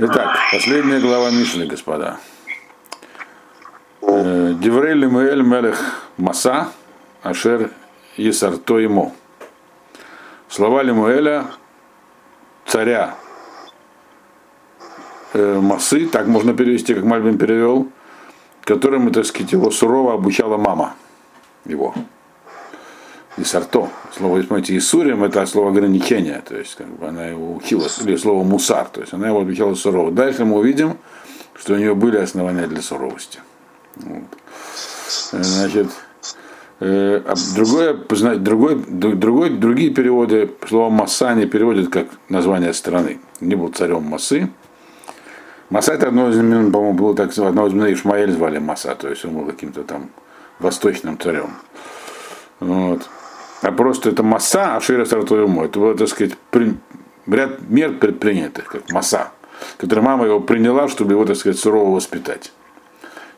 Итак, последняя глава Мишны, господа. Э, Деврей Лимуэль Мелех Маса Ашер Есарто ему. Слова Лимуэля, царя э, Масы, так можно перевести, как Мальбин перевел, которым, так сказать, его сурово обучала мама его. И сарто. Слово, смотрите, Исурим это слово ограничения, то есть как бы она его учила, или слово мусар, то есть она его обучала сурово. Дальше мы увидим, что у нее были основания для суровости. Вот. Значит, э, а другое, другой, другой, другие переводы, слово Масса не переводят как название страны. Не был царем Масы. Маса это одно из имен, по-моему, было так, одно из имен Ишмаэль звали Маса, то есть он был каким-то там восточным царем. Вот а просто это масса Ашира Сартуему. Это было, так сказать, при, ряд мер предпринятых, как масса, который мама его приняла, чтобы его, так сказать, сурово воспитать.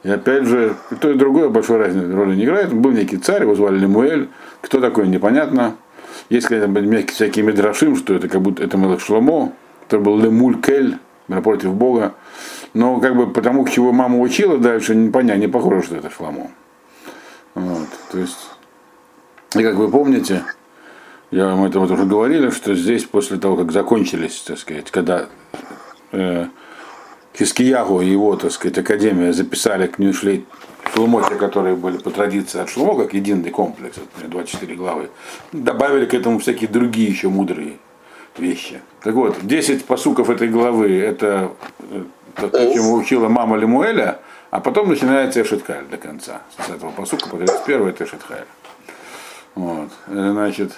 И опять же, и то и другое большой разницы роли не играет. Был некий царь, его звали Лемуэль. Кто такой, непонятно. Есть, конечно, всякие медрашим, что это как будто это Мелах Шломо, который был Лемуль Кель, напротив Бога. Но как бы потому, к чего мама учила дальше, непонятно, не похоже, что это Шломо. Вот, то есть и как вы помните, я, мы это вот уже говорили, что здесь после того, как закончились, так сказать, когда э, Хискиягу и его, так сказать, академия записали к шли Шлумоте, которые были по традиции от Шлумо, как единый комплекс, 24 главы, добавили к этому всякие другие еще мудрые вещи. Так вот, 10 посуков этой главы, это то, чему учила мама Лемуэля, а потом начинается Эшетхаль до конца. С этого посука по 31 это Эшетхаль. Вот, значит,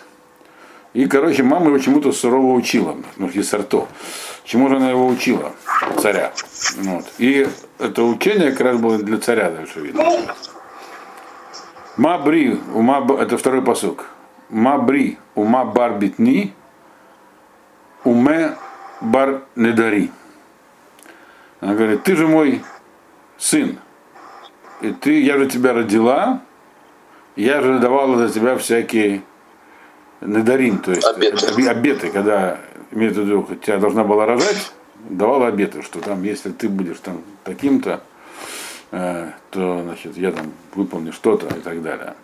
и, короче, мама его чему-то сурово учила, ну, Хисарто. Чему же она его учила? Царя. Вот. И это учение как раз было для царя дальше видно. Мабри, ума, это второй посок. Мабри, ума бар битни, уме бар недари. Она говорит, ты же мой сын, и ты, я же тебя родила, я же давала за тебя всякие надарим, то есть обеты, обеты когда имеется в виду, тебя должна была рожать, давала обеты, что там, если ты будешь там таким-то, э, то, значит, я там выполню что-то и так далее.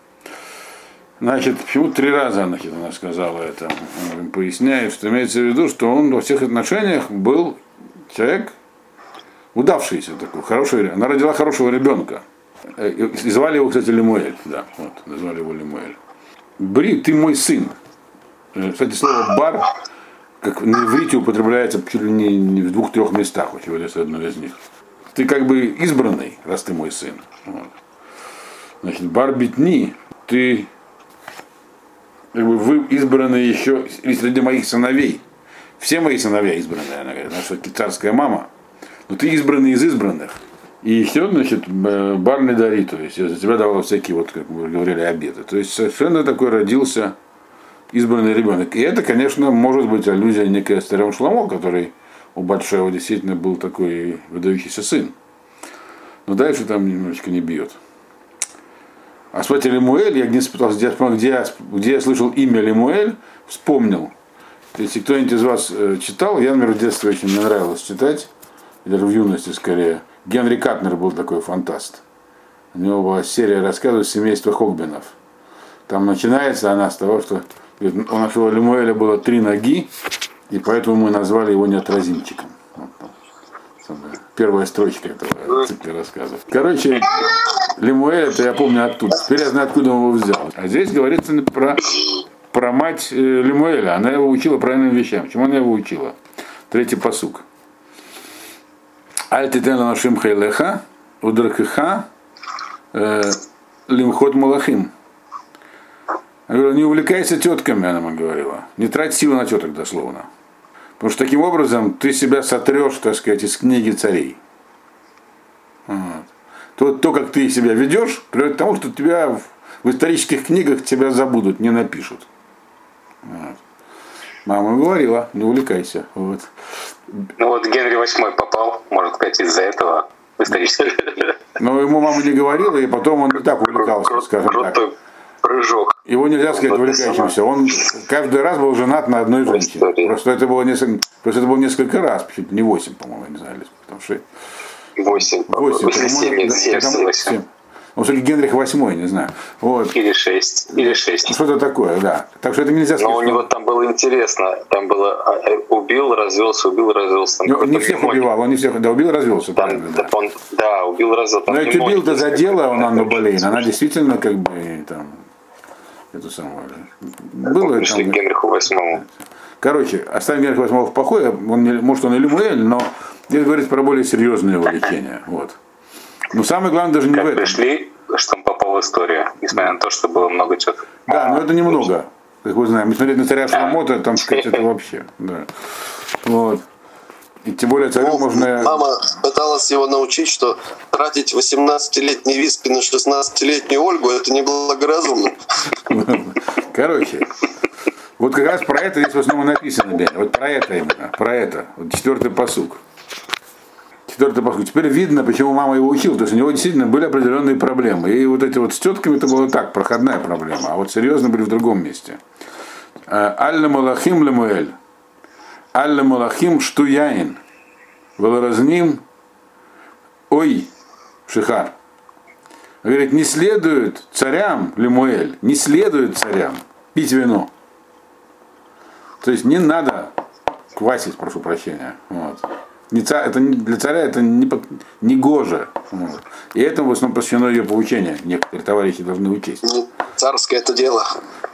Значит, почему три раза значит, она сказала это? Он поясняет, что имеется в виду, что он во всех отношениях был человек удавшийся такой, хороший, она родила хорошего ребенка. Э, и звали его, кстати, Лемуэль. Да, вот, назвали его Лемуэль. Бри, ты мой сын. Э, кстати, слово бар, как на иврите употребляется чуть ли не, в двух-трех местах, у вот одно из них. Ты как бы избранный, раз ты мой сын. Вот. Значит, бар битни, ты как бы вы избраны еще и среди моих сыновей. Все мои сыновья избранные, она говорит, наша царская мама. Но ты избранный из избранных. И еще, значит, барный дари, то есть за тебя давал всякие, вот как мы говорили, обеды. То есть совершенно такой родился избранный ребенок. И это, конечно, может быть аллюзия некой старому Шламо, который у Батшева действительно был такой выдающийся сын. Но дальше там немножечко не бьет. А смотрите, Лемуэль, я где пытался, где, где, где я слышал имя Лемуэль, вспомнил. Если кто-нибудь из вас э, читал, я, например, в детстве очень мне нравилось читать, или в юности скорее, Генри Катнер был такой фантаст. У него была серия рассказов семейства Хогбинов. Там начинается она с того, что у нашего Лемуэля было три ноги, и поэтому мы назвали его неотразимчиком. Первая строчка этого цикла рассказов. Короче, Лемуэль, это я помню оттуда. Теперь я знаю, откуда он его взял. А здесь говорится про, про мать э, Лемуэля. Она его учила правильным вещам. Чему она его учила? Третий посук. Аль титен нашим хайлеха, удракиха, э, лимхот малахим. Я говорю, не увлекайся тетками, она мне говорила. Не трать силы на теток дословно. Потому что таким образом ты себя сотрешь, так сказать, из книги царей. Вот. То, то, как ты себя ведешь, приводит к тому, что тебя в, в исторических книгах тебя забудут, не напишут. Вот. Мама говорила, не увлекайся. Вот. Ну вот Генри VIII попал, можно сказать, из-за этого в исторических Но ему мама не говорила, и потом он не так увлекался, скажем так. прыжок. Его нельзя сказать Вот увлекающимся. Он каждый раз был женат на одной женщине. Просто это было несколько, просто это было несколько раз, не восемь, по-моему, не знаю, потому что Восемь, восемь. семь. Он все-таки Генрих восьмой, не знаю. Вот. Или шесть, или шесть. Что-то такое, да. Так что это нельзя сказать. Но у него там было интересно. Там было а, э, убил, развелся, убил, развелся. Там Ну, какой-то не всех мnemоник. убивал, он не всех, да, убил, развелся, Там, правильно, да, он, да, убил, развел. Там Но ведь убил-то за дело он Анну Болейн. Она действительно как бы там эту самую. Было Пришли к там. Генриху восьмому. Короче, оставим Генриха восьмого в покое. Он может, он и Лемуэль, но здесь говорится про более серьезные увлечения. Вот. Но самое главное даже не в Как этом. пришли, что он попал в историю. Несмотря на то, что было много чего. Да, но это немного. Как вы знаете, смотреть на царя Шламота, там сказать, это вообще. Да. Вот. И тем более царю Ну, можно. Мама пыталась его научить, что тратить 18-летний виски на 16-летнюю Ольгу это неблагоразумно. Короче, вот как раз про это здесь в основном написано. Вот про это именно, про это. Вот четвертый посук. Четвертый посук. Теперь видно, почему мама его учила. То есть у него действительно были определенные проблемы. И вот эти вот с тетками это было так, проходная проблема. А вот серьезно были в другом месте. Э, Алля Малахим Лемуэль. Алля Малахим Штуяин. Велоразним Ой Шихар. Говорит, не следует царям, Лемуэль, не следует царям пить вино. То есть не надо квасить, прошу прощения. Вот. Не ца- это не- для царя это не, не гоже. И этому в основном посвящено ее поучение. Некоторые товарищи должны учесть. Не Царское это дело.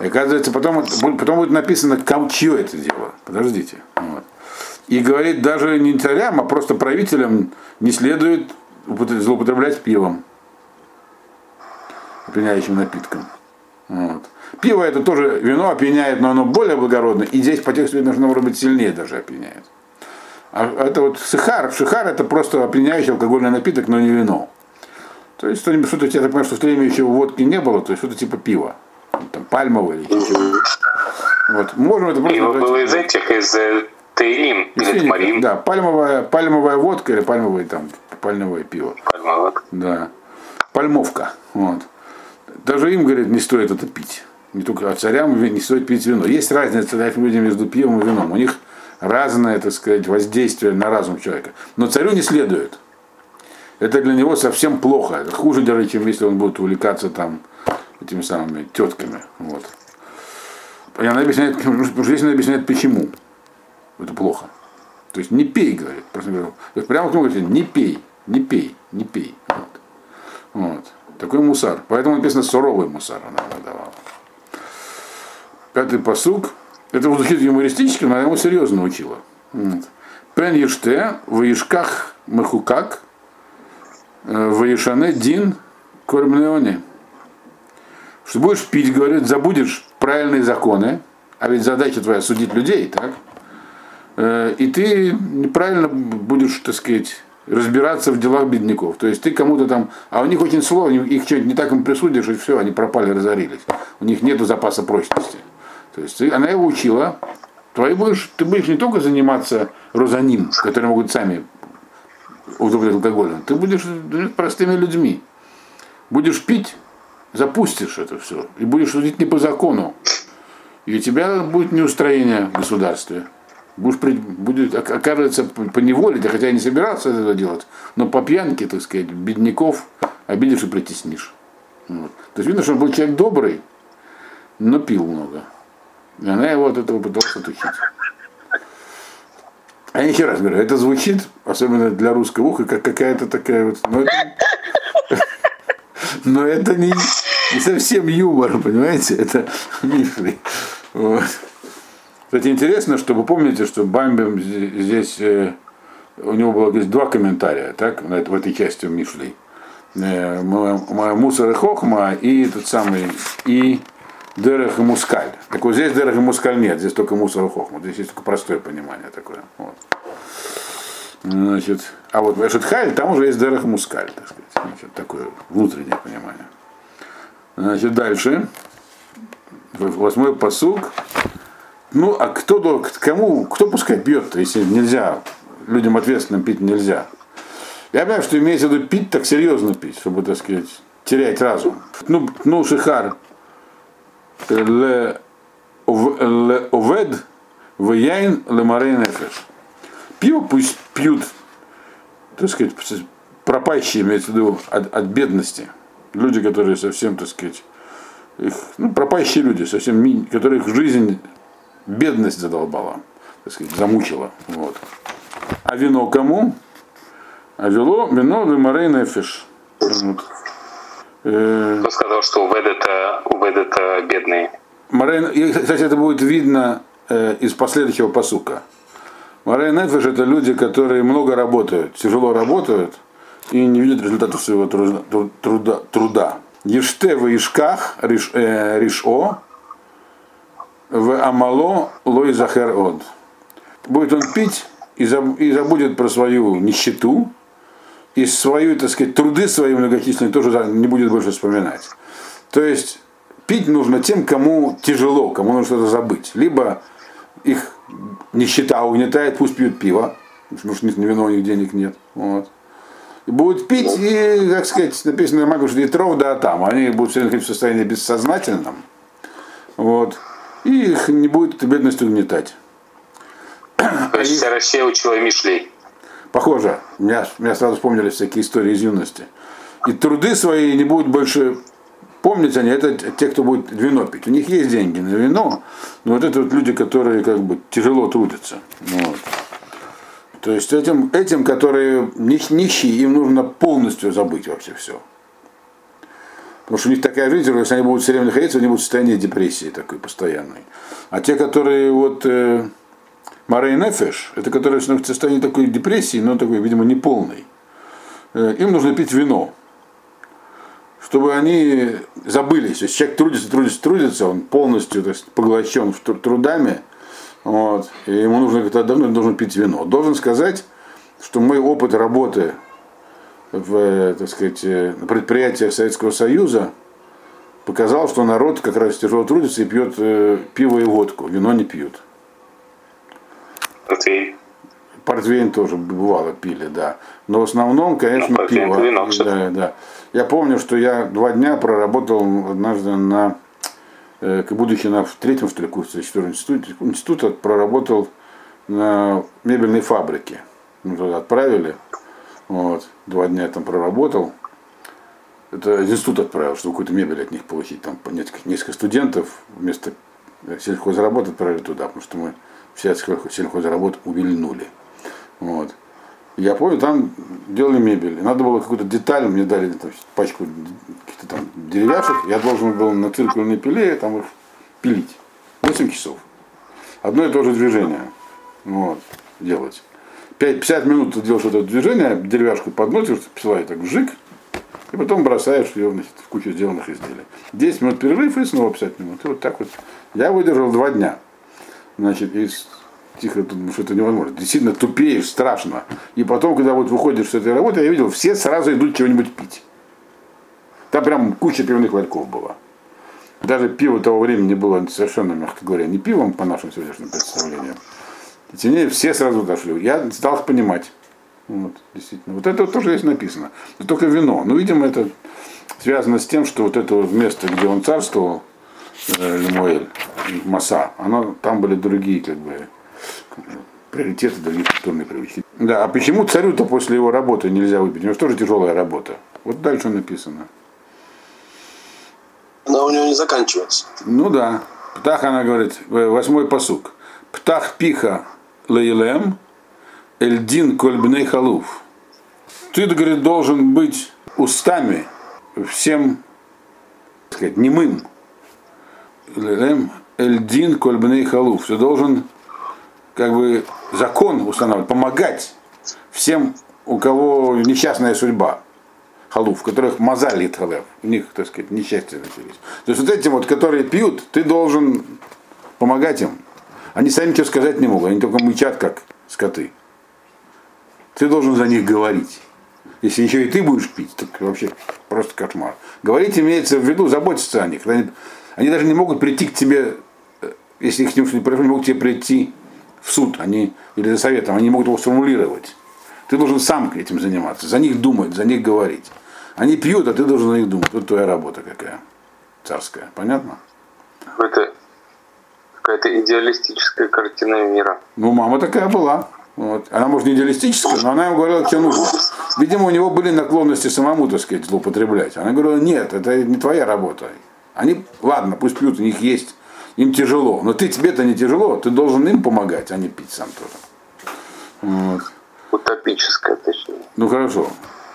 И оказывается, потом, потом будет написано, кому чье это дело. Подождите. Вот. И говорит, даже не царям, а просто правителям не следует употре- злоупотреблять пивом. Опьяняющим напитком. Вот. Пиво это тоже вино опьяняет, но оно более благородное. И здесь по тексту видно, что оно может быть сильнее даже опьяняет. А это вот сихар. Шихар это просто опьяняющий алкогольный напиток, но не вино. То есть что-нибудь, что-то, я так понимаю, что в то время еще водки не было, то есть что-то типа пива. Там пальмовое или чего Вот. Можем это просто Его назвать- было из этих, из э, Таилим, из. Тмарим. Да, пальмовая, пальмовая водка или пальмовое там, пальмовое пиво. Пальма, вот. Да. Пальмовка. Вот. Даже им, говорит, не стоит это пить. Не только а царям не стоит пить вино. Есть разница да, людям между пивом и вином. У них разное, так сказать, воздействие на разум человека. Но царю не следует. Это для него совсем плохо. Это хуже даже, чем если он будет увлекаться там этими самыми тетками. Вот. И она объясняет, она объясняет, почему. Это плохо. То есть не пей, говорит. Просто говорю. То есть прямо к нему говорит, не пей, не пей, не пей. Вот. Вот. Такой мусар. Поэтому написано суровый мусар она давала. Пятый посук. Это вот звучит юмористически, но она ему серьезно учила. Пен еште, в ишках мехукак, э, в ешане дин кормнеоне. Что будешь пить, говорит, забудешь правильные законы, а ведь задача твоя судить людей, так? Э, И ты неправильно будешь, так сказать, разбираться в делах бедняков. То есть ты кому-то там, а у них очень сложно, их что-нибудь не так им присудишь, и все, они пропали, разорились. У них нет запаса прочности. То есть она его учила, твои будешь, ты будешь не только заниматься розаним, которые могут сами употреблять алкоголем, ты будешь простыми людьми. Будешь пить, запустишь это все, и будешь судить не по закону. И у тебя будет неустроение в государстве. Будешь, будет, ок- окажется по по неволе, ты хотя и не собирался это делать, но по пьянке, так сказать, бедняков обидишь и притеснишь. Вот. То есть видно, что он был человек добрый, но пил много. И она его от этого пыталась отучить. А я еще раз говорю, это звучит, особенно для русского уха, как какая-то такая вот. Но это, но это не, не совсем юмор, понимаете? Это Мишли. Вот. Кстати, интересно, что вы помните, что Бамбем здесь э, у него было здесь два комментария, так, на это- в этой части Мишли. Э, Мусор и Хохма и тот самый и Дерех и Мускаль. Так вот здесь Дерех и Мускаль нет, здесь только Мусор и Хохма. Здесь есть только простое понимание такое. Вот. Значит, а вот Эшетхайль, там уже есть Дерех и Мускаль, так сказать. Значит, такое внутреннее понимание. Значит, дальше. Восьмой посуг. Ну, а кто, кому, кто пускай пьет, если нельзя, людям ответственным пить нельзя. Я понимаю, что имеется в виду пить так серьезно пить, чтобы, так сказать, терять разум. Ну, ну Шихар овед в яин лемарей нефеш. Пиво пусть пьют, так сказать, пропащие, имеется в виду, от, от бедности. Люди, которые совсем, так сказать, их, ну, пропащие люди, совсем, которых жизнь бедность задолбала, так сказать, замучила. Вот. А вино кому? А вино, вино лемарей нефеш. Вот. Кто сказал, что Увед это бедные? Марейн, и, кстати, это будет видно э, из последующего посука. Марейн Нефеш это люди, которые много работают, тяжело работают и не видят результатов своего труда. труда, труда. Еште в Ишках риш, э, Ришо в Амало Лой Захер Од. Будет он пить и забудет про свою нищету, и свою, так сказать, труды свои многочисленные тоже не будет больше вспоминать. То есть пить нужно тем, кому тяжело, кому нужно что-то забыть. Либо их нищета угнетает, пусть пьют пиво, потому что ни вино, у них денег нет. Вот. И будут пить, и, как сказать, написано на что и да там. Они будут все время в состоянии бессознательном. Вот. И их не будет эта бедность угнетать. То есть Россия учила Мишлей. Похоже. Меня, меня сразу вспомнились всякие истории из юности. И труды свои не будут больше помнить они, это те, кто будет вино пить. У них есть деньги на вино, но вот это вот люди, которые как бы тяжело трудятся. Вот. То есть этим, этим, которые нищие, им нужно полностью забыть вообще все. Потому что у них такая жизнь, если они будут все время находиться, они будут в состоянии депрессии такой постоянной. А те, которые вот э, Марей Нефеш, это которые в состоянии такой депрессии, но такой, видимо, неполной. Э, им нужно пить вино, чтобы они забылись. То есть человек трудится, трудится, трудится, он полностью то есть, поглощен трудами, вот, и ему нужно как-то давно должен пить вино. Должен сказать, что мой опыт работы в, э, так сказать, э, на предприятиях Советского Союза показал, что народ как раз тяжело трудится и пьет пиво и водку, вино не пьют. Портвейн. Портвейн тоже бывало пили, да. Но в основном, конечно, ну, пиво. Вино, да, да. Я помню, что я два дня проработал однажды на, э, будучи на в третьем что ли, курсе четвертого института, института, проработал на мебельной фабрике. Мы туда отправили. Вот, два дня там проработал. Это институт отправил, чтобы какую-то мебель от них получить. Там несколько, несколько студентов вместо сельхозработы отправили туда, потому что мы все сельхозработы увильнули. Вот. Я помню, там делали мебель. Надо было какую-то деталь, мне дали там, пачку каких-то там деревяшек. Я должен был на циркульной пиле там их пилить. 8 часов. Одно и то же движение. Вот, делать. 5, 50 минут ты делаешь это движение, деревяшку подносишь, пила и так вжик, и потом бросаешь ее значит, в кучу сделанных изделий. 10 минут перерыв и снова 50 минут. И вот так вот. Я выдержал два дня. Значит, из тихо, потому что это невозможно. Действительно тупеешь, страшно. И потом, когда вот выходишь с этой работы, я видел, все сразу идут чего-нибудь пить. Там прям куча пивных ларьков была. Даже пиво того времени было совершенно, мягко говоря, не пивом по нашим сегодняшним представлениям. И тем не менее, все сразу дошли. Я стал понимать. Вот, действительно. Вот это вот тоже здесь написано. Но только вино. Ну, видимо, это связано с тем, что вот это вот место, где он царствовал, э, Лемуэль, Маса, оно, там были другие, как бы, приоритеты, другие культурные привычки. Да, а почему царю-то после его работы нельзя выпить? У него тоже тяжелая работа. Вот дальше написано. Она у него не заканчивается. Ну да. Птах, она говорит, восьмой посук. Птах пиха лейлем, эльдин кольбней халуф. Ты, говорит, должен быть устами всем, так сказать, немым. Лейлем, эльдин кольбней халуф. Ты должен как бы закон устанавливать, помогать всем, у кого несчастная судьба. Халуф, которых мазали халев, у них, так сказать, несчастье начались. То есть вот этим вот, которые пьют, ты должен помогать им. Они сами тебе сказать не могут, они только мычат, как скоты. Ты должен за них говорить. Если еще и ты будешь пить, так вообще просто кошмар. Говорить имеется в виду, заботиться о них. Они, они даже не могут прийти к тебе, если их с ним что-нибудь произошло, не могут к тебе прийти в суд, они, или за советом, они не могут его сформулировать. Ты должен сам этим заниматься, за них думать, за них говорить. Они пьют, а ты должен за них думать. Вот твоя работа какая царская. Понятно? Это какая-то идеалистическая картина мира. Ну, мама такая была. Вот. Она, может, не идеалистическая, но она ему говорила, что нужно. Видимо, у него были наклонности самому, так сказать, злоупотреблять. Она говорила, нет, это не твоя работа. Они, ладно, пусть пьют, у них есть, им тяжело. Но ты тебе-то не тяжело, ты должен им помогать, а не пить сам тоже. Вот. Утопическая, точнее. Ну хорошо.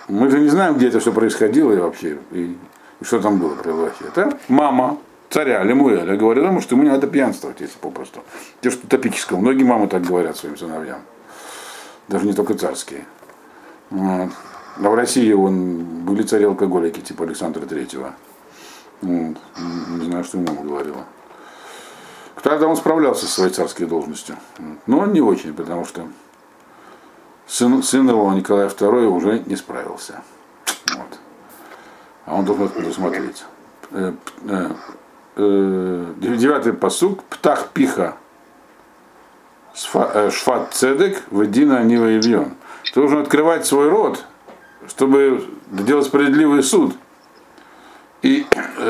Мы же не знаем, где это все происходило и вообще, и, и что там было при власти. Это мама царя Лемуэля говорила ему, что ему не надо пьянствовать, если попросту. Те, что утопического. Многие мамы так говорят своим сыновьям. Даже не только царские. Вот. А в России он, были цари-алкоголики, типа Александра Третьего. Вот. Не знаю, что ему мама говорила. Тогда он справлялся со своей царской должностью. Но он не очень, потому что сын, сын его, Николай II, уже не справился. Вот. А он должен это предусмотреть. Э, э, э, девятый посук. Птах пиха шфат цедек вадина нива явьон. Ты должен открывать свой рот, чтобы делать справедливый суд и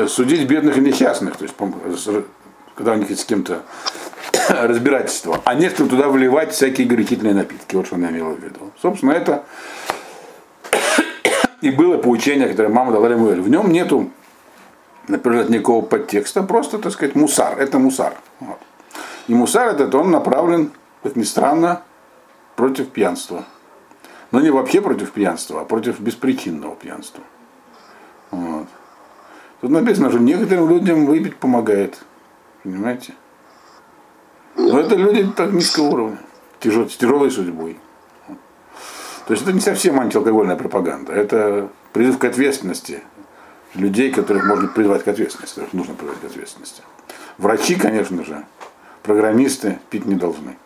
судить бедных и несчастных, то есть когда у них есть с кем-то разбирательство, а не чтобы туда вливать всякие горячительные напитки. Вот что она имела в виду. Собственно, это и было поучение, которое мама дала ему. В нем нету, например, никакого подтекста, просто, так сказать, мусар. Это мусар. Вот. И мусар этот, он направлен, как ни странно, против пьянства. Но не вообще против пьянства, а против беспричинного пьянства. Вот. Тут написано, что некоторым людям выпить помогает. Понимаете? Но это люди так низкого уровня, тяжел, с тяжелой судьбой. То есть это не совсем антиалкогольная пропаганда, это призыв к ответственности людей, которых можно призвать к ответственности, которых нужно призвать к ответственности. Врачи, конечно же, программисты пить не должны.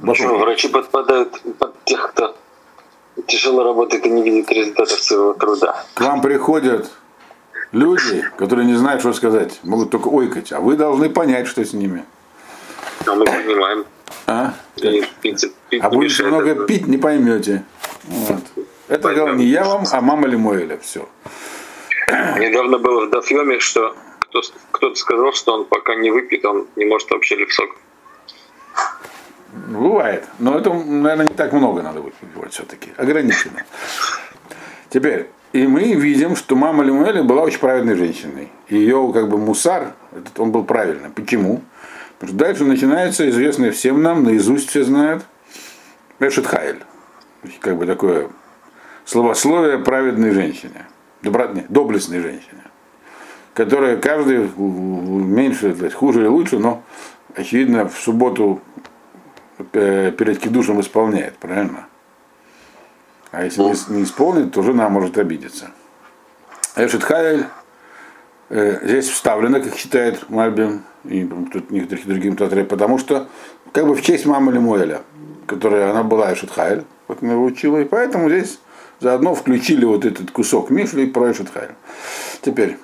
Почему врачи подпадают под тех, кто тяжело работает и не видит результатов своего труда? К вам приходят люди, которые не знают, что сказать, могут только ойкать, а вы должны понять, что с ними. А мы понимаем. А? И, пить, пить а будете много это... пить, не поймете. Вот. Это говорил не я вам, а мама Лемуэля. Все. Недавно было в Дафьеме, что кто-то сказал, что он пока не выпьет, он не может вообще липсок. Бывает. Но это, наверное, не так много надо выпивать все-таки. Ограничено. Теперь, и мы видим, что мама Лемуэля была очень праведной женщиной. Ее как бы мусар, этот, он был правильный. Почему? Потому что дальше начинается известное всем нам, наизусть все знают, Эшет Хайль. Как бы такое словословие праведной женщине, добротной, доблестной женщине, которая каждый меньше, есть, хуже или лучше, но очевидно в субботу э, перед кидушем исполняет, правильно? А если не, не исполнит, то жена может обидеться. Эшет Хайль э, здесь вставлено, как считает Мальбим, и тут некоторых других татарей, потому что как бы в честь мамы Лемуэля, которая она была Эшетхайль, как она его учила, и поэтому здесь заодно включили вот этот кусок Мишли про Эшетхайль. Теперь,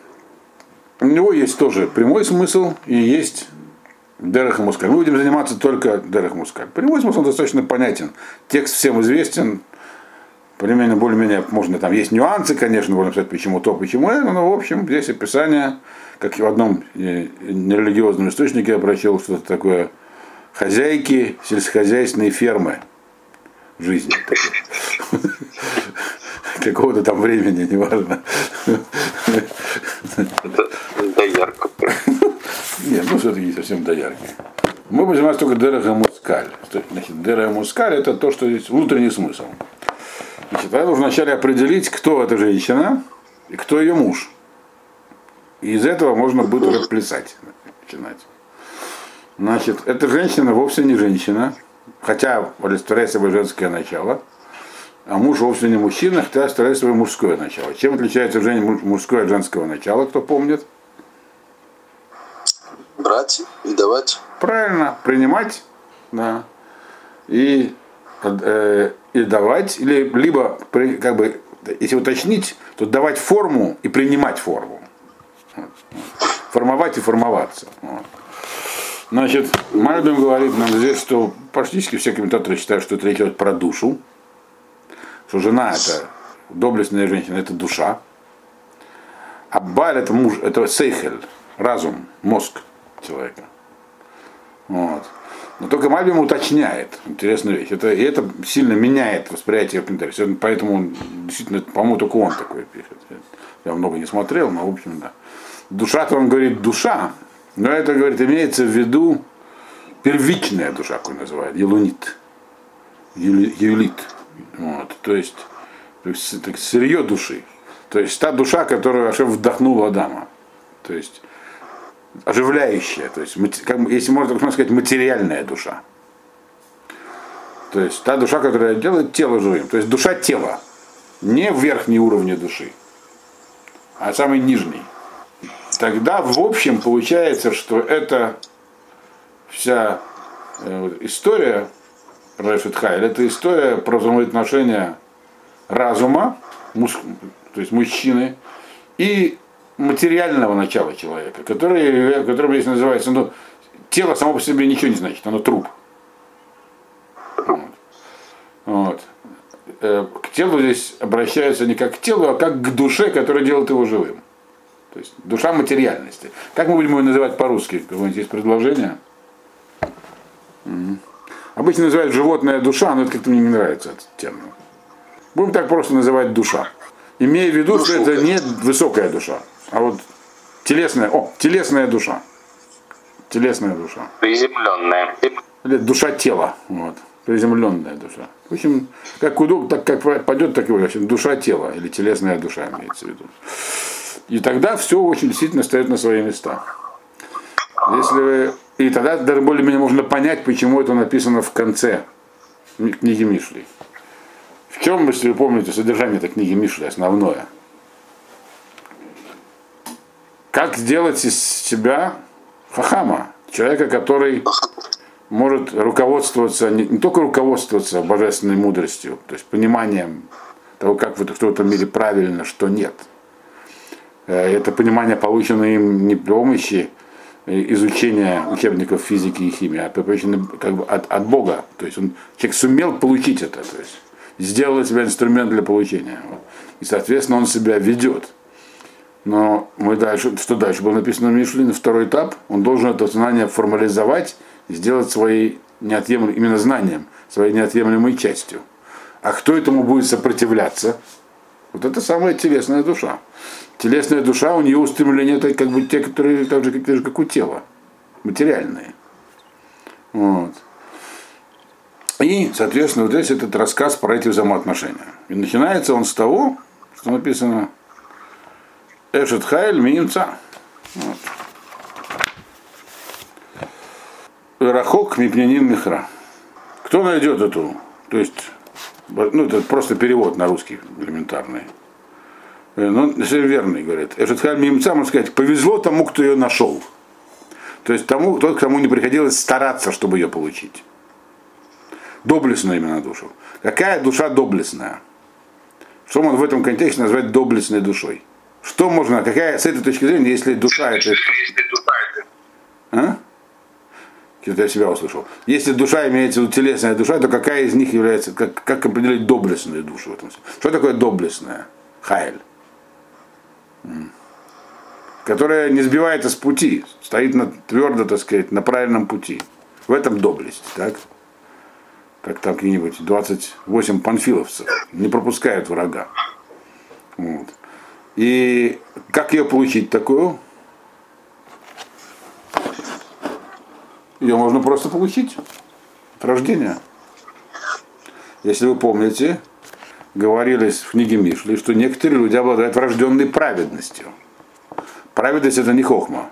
у него есть тоже прямой смысл и есть Дерех Мускаль. Мы будем заниматься только Дерех Мускаль. Прямой смысл достаточно понятен. Текст всем известен, примерно более-менее можно, там есть нюансы, конечно, можно сказать, почему то, почему это, но в общем здесь описание как и в одном э, нерелигиозном источнике я прочел что-то такое, хозяйки сельскохозяйственной фермы жизни. Какого-то там времени, неважно. Доярка. Нет, ну все-таки совсем доярки. Мы будем заниматься только Дереха Мускаль. Значит, Дереха Мускаль это то, что есть внутренний смысл. Значит, нужно вначале определить, кто эта женщина и кто ее муж. И из этого можно будет уже плясать начинать. Значит, эта женщина вовсе не женщина, хотя олицетворяет собой женское начало, а муж вовсе не мужчина, хотя олицетворяет собой мужское начало. Чем отличается мужское от женского начала, кто помнит? Брать и давать. Правильно, принимать, да, и, э, и давать, или либо, как бы, если уточнить, то давать форму и принимать форму формовать и формоваться. Значит, Мальбим говорит нам здесь, что практически все комментаторы считают, что это речь идет про душу, что жена это доблестная женщина, это душа, а Баль это муж, это сейхель, разум, мозг человека. Вот. Но только Мальбим уточняет интересную вещь. Это, и это сильно меняет восприятие комментариев. Поэтому он, действительно, по-моему, только он такой пишет. Я много не смотрел, но в общем, да. Душа-то он говорит душа, но это, говорит, имеется в виду первичная душа, как он называет, елунит. Юлит. Вот. То есть, сырье души. То есть та душа, которую Ашем вдохнул Адама. То есть оживляющая, то есть, как, если можно так сказать, материальная душа. То есть та душа, которая делает тело живым. То есть душа тела. Не верхний уровень души, а самый нижний. Тогда в общем получается, что это вся э, история Решет Хайль, это история про взаимоотношения разума, муж, то есть мужчины, и материального начала человека, который, которым здесь называется, ну, тело само по себе ничего не значит, оно труп. Вот. вот. Э, к телу здесь обращаются не как к телу, а как к душе, которая делает его живым. То есть душа материальности. Как мы будем ее называть по-русски? Какое-нибудь есть предложение? Обычно называют животная душа, но это как-то мне не нравится этот термин. Будем так просто называть душа. Имея в виду, что это не высокая душа. А вот телесная, о, телесная душа. Телесная душа. Приземленная. Или душа тела. Вот. Приземленная душа. В общем, как удобно, так как пойдет, так и в общем, душа тела или телесная душа имеется в виду. И тогда все очень действительно стоит на свои места. Если вы... И тогда даже более-менее можно понять, почему это написано в конце книги Мишли. В чем, если вы помните, содержание этой книги Мишли основное – как сделать из себя хахама, человека, который может руководствоваться, не, не только руководствоваться божественной мудростью, то есть пониманием того, как в, в этом мире правильно, что нет. Э, это понимание получено им не при помощи изучения учебников физики и химии, а получено как бы от, от Бога. То есть он, человек сумел получить это, то есть сделал из себя инструмент для получения. И, соответственно, он себя ведет. Но мы дальше, что дальше было написано в Мишлине, второй этап, он должен это знание формализовать сделать своей неотъемлемой, именно знанием, своей неотъемлемой частью. А кто этому будет сопротивляться? Вот это самая телесная душа. Телесная душа, у нее устремления это как бы те, которые так же, как, как у тела, материальные. Вот. И, соответственно, вот здесь этот рассказ про эти взаимоотношения. И начинается он с того, что написано Эшет Хайль Минимца. Вот. Рахок Мипнянин Михра. Кто найдет эту? То есть, ну это просто перевод на русский элементарный. Э, ну, если верный, говорит. Эшет Хайль Минимца, можно сказать, повезло тому, кто ее нашел. То есть тому, тот, кому не приходилось стараться, чтобы ее получить. Доблестная именно душу. Какая душа доблестная? Что он в этом контексте назвать доблестной душой? Что можно, какая с этой точки зрения, если душа это... А? Что-то я себя услышал. Если душа имеется в виду телесная душа, то какая из них является, как, как определить доблестную душу в этом смысле? Что такое доблестная? Хайль. Которая не сбивается с пути, стоит на, твердо, так сказать, на правильном пути. В этом доблесть, так? Как там какие-нибудь 28 панфиловцев не пропускают врага. Вот. И как ее получить такую? Ее можно просто получить от рождения. Если вы помните, говорилось в книге Мишли, что некоторые люди обладают врожденной праведностью. Праведность это не хохма.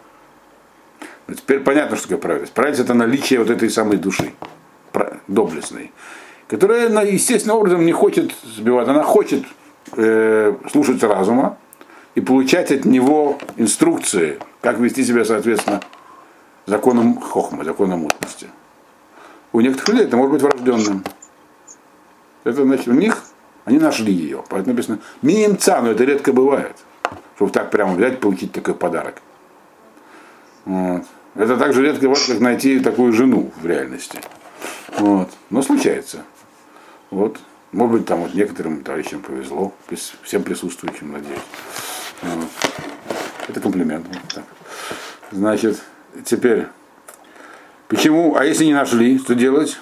Но теперь понятно, что такое праведность. Праведность это наличие вот этой самой души, доблестной, которая естественным образом не хочет сбивать, она хочет э, слушать разума, и получать от него инструкции, как вести себя, соответственно, законом хохма, законом мудрости. У некоторых людей это может быть врожденным. Это значит, у них они нашли ее. Поэтому написано минимца, но это редко бывает. Чтобы так прямо взять получить такой подарок. Вот. Это так же редко бывает, как найти такую жену в реальности. Вот. Но случается. Вот. Может быть, там вот некоторым товарищам повезло, всем присутствующим, надеюсь. Это комплимент. Так. Значит, теперь, почему, а если не нашли, что делать?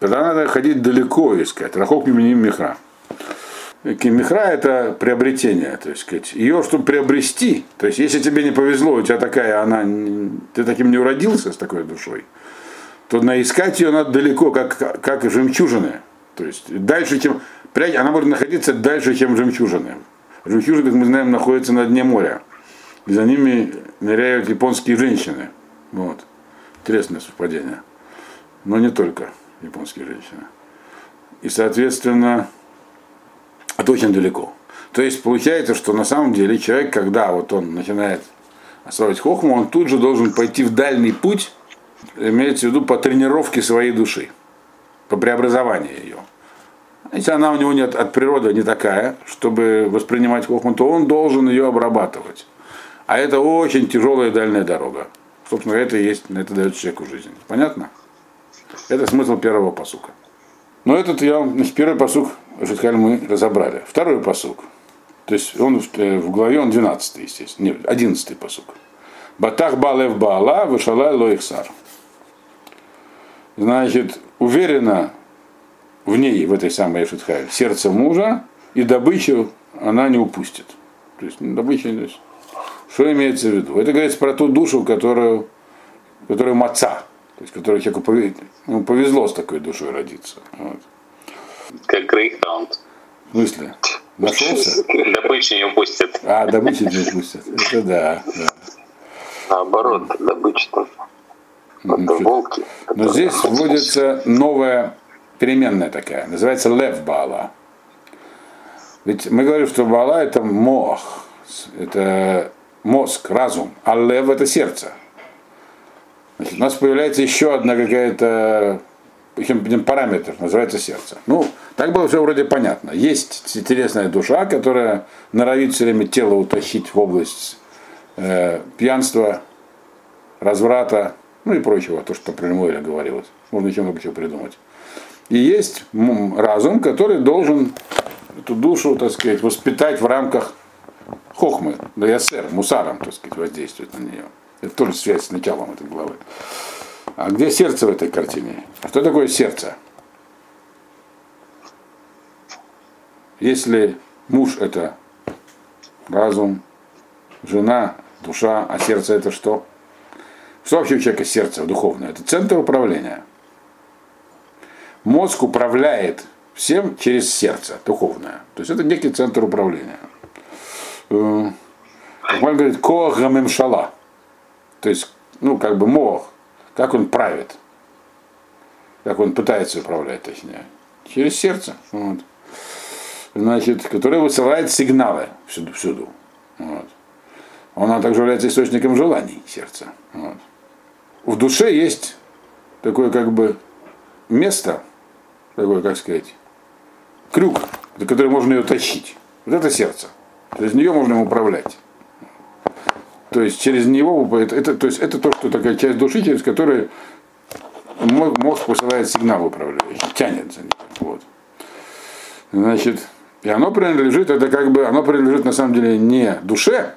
Тогда надо ходить далеко искать. Рахок миминим михра. Михра это приобретение, то есть сказать, ее, чтобы приобрести, то есть если тебе не повезло, у тебя такая, она, ты таким не уродился с такой душой, то наискать ее надо далеко, как, как жемчужины. То есть дальше, чем, она может находиться дальше, чем жемчужины. Жемчужины, как мы знаем, находятся на дне моря. И за ними ныряют японские женщины. Вот. Интересное совпадение. Но не только японские женщины. И, соответственно, это очень далеко. То есть получается, что на самом деле человек, когда вот он начинает осваивать хохму, он тут же должен пойти в дальний путь, имеется в виду по тренировке своей души, по преобразованию ее. Если она у него нет, от природы не такая, чтобы воспринимать хохму, то он должен ее обрабатывать. А это очень тяжелая дальняя дорога. Собственно, это и есть, это дает человеку жизнь. Понятно? Это смысл первого посука. Но этот я, значит, первый посук Житхаль мы разобрали. Второй посук. То есть он в, э, в главе он 12, естественно. Нет, 11 посук. Батах балев баала, вышала лоихсар. Значит, уверенно в ней, в этой самой Эшетхайль, сердце мужа, и добычу она не упустит. То есть ну, добыча, есть, что имеется в виду? Это говорится про ту душу, которую, которую маца, то есть которой человеку ну, повезло с такой душой родиться. Вот. Как Грейхаунд. В смысле? Нашелся? Добычу не упустят. А, добычу не упустят. Это да. да. Наоборот, добыча-то. Это волки. Но здесь вводится новая переменная такая, называется лев Баала. Ведь мы говорим, что Баала это мох, это мозг, разум, а лев это сердце. Значит, у нас появляется еще одна какая-то параметр, называется сердце. Ну, так было все вроде понятно. Есть интересная душа, которая норовит все время тело утащить в область э, пьянства, разврата, ну и прочего, то, что про Лемуэля говорилось. Можно еще много чего придумать. И есть разум, который должен эту душу, так сказать, воспитать в рамках хохмы, да я сэр, мусаром, так сказать, воздействует на нее. Это тоже связь с началом этой главы. А где сердце в этой картине? Что такое сердце? Если муж это разум, жена, душа, а сердце это что? Что вообще у человека сердце духовное? Это центр управления. Мозг управляет всем через сердце духовное. То есть это некий центр управления. Э, как он говорит, коах шала. То есть, ну, как бы мох, как он правит, как он пытается управлять, точнее, через сердце. Вот. Значит, которое высылает сигналы всюду. всюду. Вот. Она также является источником желаний сердца. Вот. В душе есть такое как бы место, такое, как сказать, крюк, за который можно ее тащить. Вот это сердце. Через нее можно управлять. То есть через него, это, это, то есть это то, что такая часть души, через которую мозг посылает сигнал управляющий, тянет за ним. Вот. Значит, и оно принадлежит, это как бы, оно принадлежит на самом деле не душе,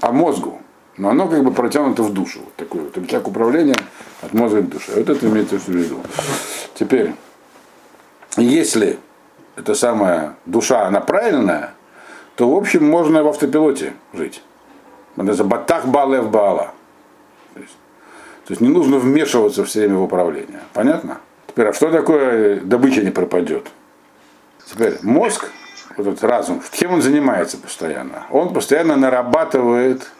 а мозгу. Но оно как бы протянуто в душу. Вот такой вот рычаг управления от мозга к душе. Вот это имеется в виду. Теперь, если эта самая душа, она правильная, то, в общем, можно в автопилоте жить. Это батах балев бала. То то есть не нужно вмешиваться все время в управление. Понятно? Теперь, а что такое добыча не пропадет? Теперь мозг, вот этот разум, чем он занимается постоянно? Он постоянно нарабатывает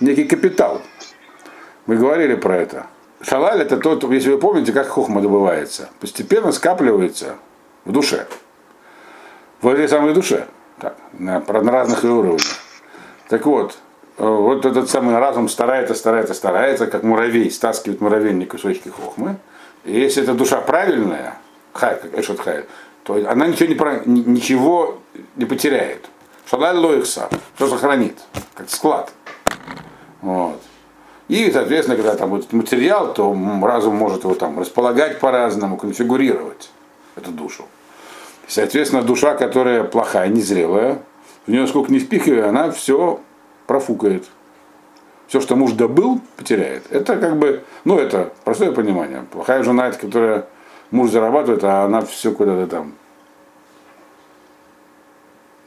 некий капитал. Мы говорили про это. Шалаль это тот, если вы помните, как хухма добывается. Постепенно скапливается в душе. В этой самой душе. Так, на, на разных уровнях. Так вот, Э, вот этот самый разум старается, старается, старается, как муравей, стаскивает муравейник кусочки хохмы. И если эта душа правильная, хай, как Эшот Хай, то она ничего не, ничего не потеряет. Шалаль лоихса, все сохранит, как склад. Вот. И, соответственно, когда там будет материал, то разум может его там располагать по-разному, конфигурировать эту душу. соответственно, душа, которая плохая, незрелая, в нее сколько не впихивая, она все профукает. Все, что муж добыл, потеряет. Это как бы, ну это простое понимание. Плохая жена, это которая муж зарабатывает, а она все куда-то там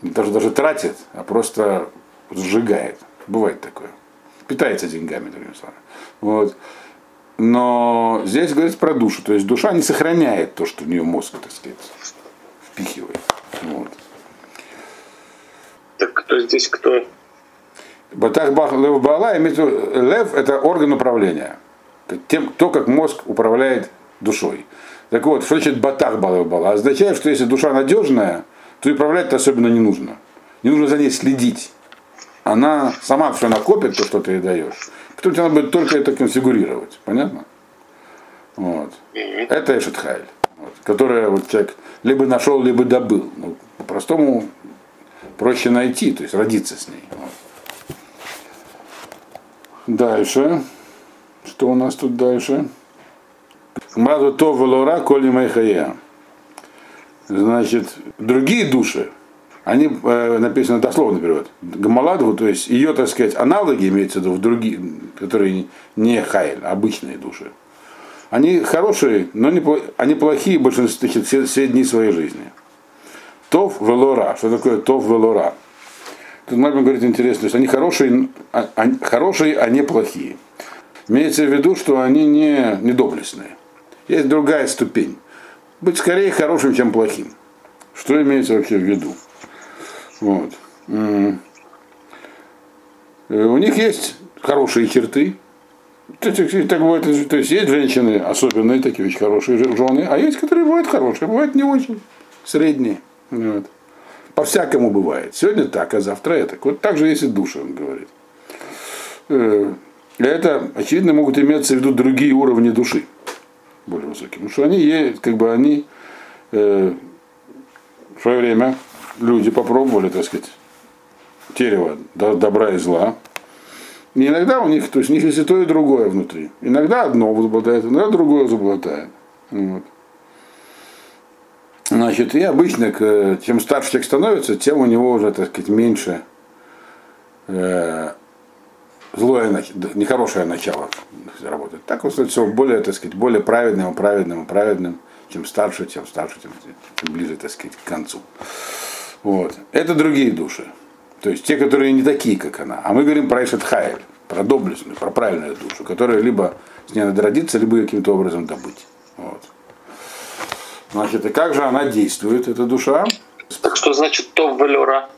даже, даже тратит, а просто сжигает. Бывает такое. Питается деньгами, другими словами. Вот. Но здесь говорится про душу. То есть душа не сохраняет то, что в нее мозг, так сказать, впихивает. Вот. Так кто здесь кто? Батах Бах Лев Баала имеется Лев это орган управления. Тем, то, как мозг управляет душой. Так вот, что значит Батах Бах Лев Баала? Означает, что если душа надежная, то и управлять-то особенно не нужно. Не нужно за ней следить. Она сама все накопит, то, что ты ей даешь. Потом тебе надо будет только это конфигурировать. Понятно? Вот. Это Эшетхайль, вот, которая вот человек либо нашел, либо добыл. Ну, по-простому проще найти, то есть родиться с ней. Вот. Дальше. Что у нас тут дальше? Мазу то велора коли майхая. Значит, другие души, они э, написано дословно перевод. Гамаладову, то есть ее, так сказать, аналоги, имеется в виду, в другие, которые не хайль, обычные души. Они хорошие, но не, они плохие в большинстве все, все дни своей жизни. Тов велора. Что такое тов велора? Тут Мальбин говорит интересно, что они хорошие, а, они, хорошие, а не плохие. Имеется в виду, что они не, не доблестные. Есть другая ступень. Быть скорее хорошим, чем плохим. Что имеется вообще в виду? Вот. Э, у них есть хорошие черты. Так бывает, то есть есть женщины особенные, такие очень хорошие жены, а есть, которые бывают хорошие, бывают не очень, средние. Вот. По-всякому бывает. Сегодня так, а завтра это. Вот так же есть и душа, он говорит. Э, это, очевидно, могут иметься в виду другие уровни души, более высокие. Потому что они, как бы они э, в свое время люди попробовали, так сказать, дерево добра и зла. И иногда у них, то есть у них есть и то, и другое внутри. Иногда одно возобладает, иногда другое возобладает. Вот. Значит, и обычно, чем старше человек становится, тем у него уже, так сказать, меньше э, злое, нехорошее начало работает. Так вот все более, так сказать, более праведным, праведным, праведным. Чем старше, тем старше, тем, тем ближе, так сказать, к концу. Вот. Это другие души. То есть те, которые не такие, как она. А мы говорим про Эшет Хайль, про доблестную, про правильную душу, которая либо с ней надо родиться, либо каким-то образом добыть. Вот. Значит, и как же она действует, эта душа? Так что значит Тов Велора?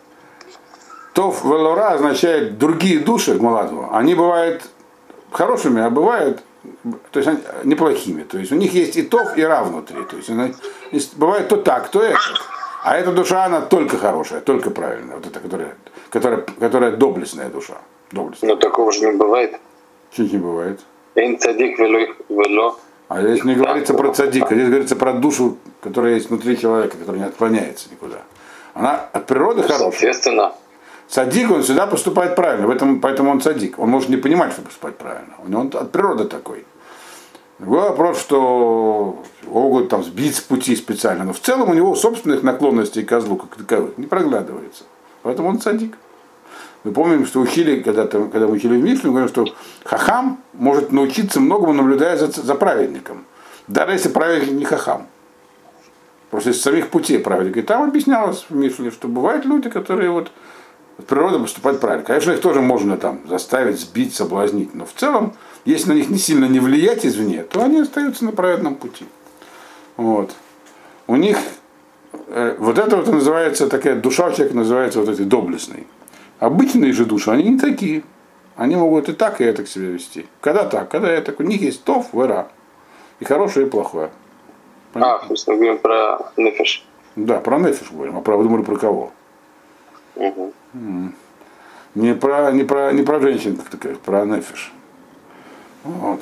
Тов Велора означает другие души Гмаладова. Они бывают хорошими, а бывают то есть они неплохими. То есть у них есть и тов, и ра внутри. То есть она, бывает то так, то это. А эта душа, она только хорошая, только правильная. Вот эта, которая, которая, которая доблестная душа. Доблестная. Но такого же не бывает. Чуть не бывает. А здесь не говорится про цадика, здесь говорится про душу, которая есть внутри человека, которая не отклоняется никуда. Она от природы хорошая. Соответственно. Садик, он всегда поступает правильно, в этом, поэтому он садик. Он может не понимать, что поступать правильно. Он от природы такой. Другой вопрос, что могут там сбить с пути специально, но в целом у него собственных наклонностей козлу как таковых не проглядывается. Поэтому он садик. Мы помним, что учили, когда, -то, когда мы учили в Мишле, мы говорим, что хахам может научиться многому, наблюдая за, за праведником. Даже если праведник не хахам. Просто из самих путей праведника. И там объяснялось в Мишле, что бывают люди, которые вот природа поступает правильно. Конечно, их тоже можно там заставить, сбить, соблазнить. Но в целом если на них не сильно не влиять извне, то они остаются на праведном пути. Вот. У них э, вот это вот называется, такая душа у человека называется вот этой доблестной. Обычные же души, они не такие. Они могут и так, и это к себе вести. Когда так, когда это, у них есть тов, вера. И хорошее, и плохое. Понятно? А, то есть мы говорим про нефиш. Да, про нефиш говорим, а про, вы думали про кого? Угу. Не про, не про, не про женщин, как такая, про нефиш. Вот.